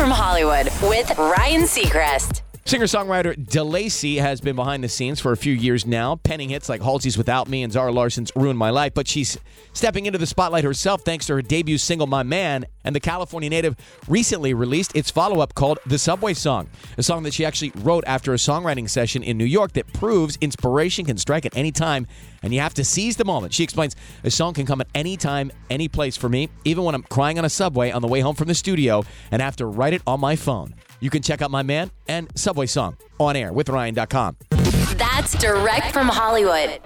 from Hollywood with Ryan Seacrest. Singer songwriter Delacey has been behind the scenes for a few years now, penning hits like Halsey's Without Me and Zara Larsson's Ruin My Life, but she's stepping into the spotlight herself thanks to her debut single My Man, and the California native recently released its follow up called The Subway Song, a song that she actually wrote after a songwriting session in New York that proves inspiration can strike at any time and you have to seize the moment. She explains a song can come at any time, any place for me, even when I'm crying on a subway on the way home from the studio and have to write it on my phone. You can check out my man and Subway song on air with Ryan.com. That's direct from Hollywood.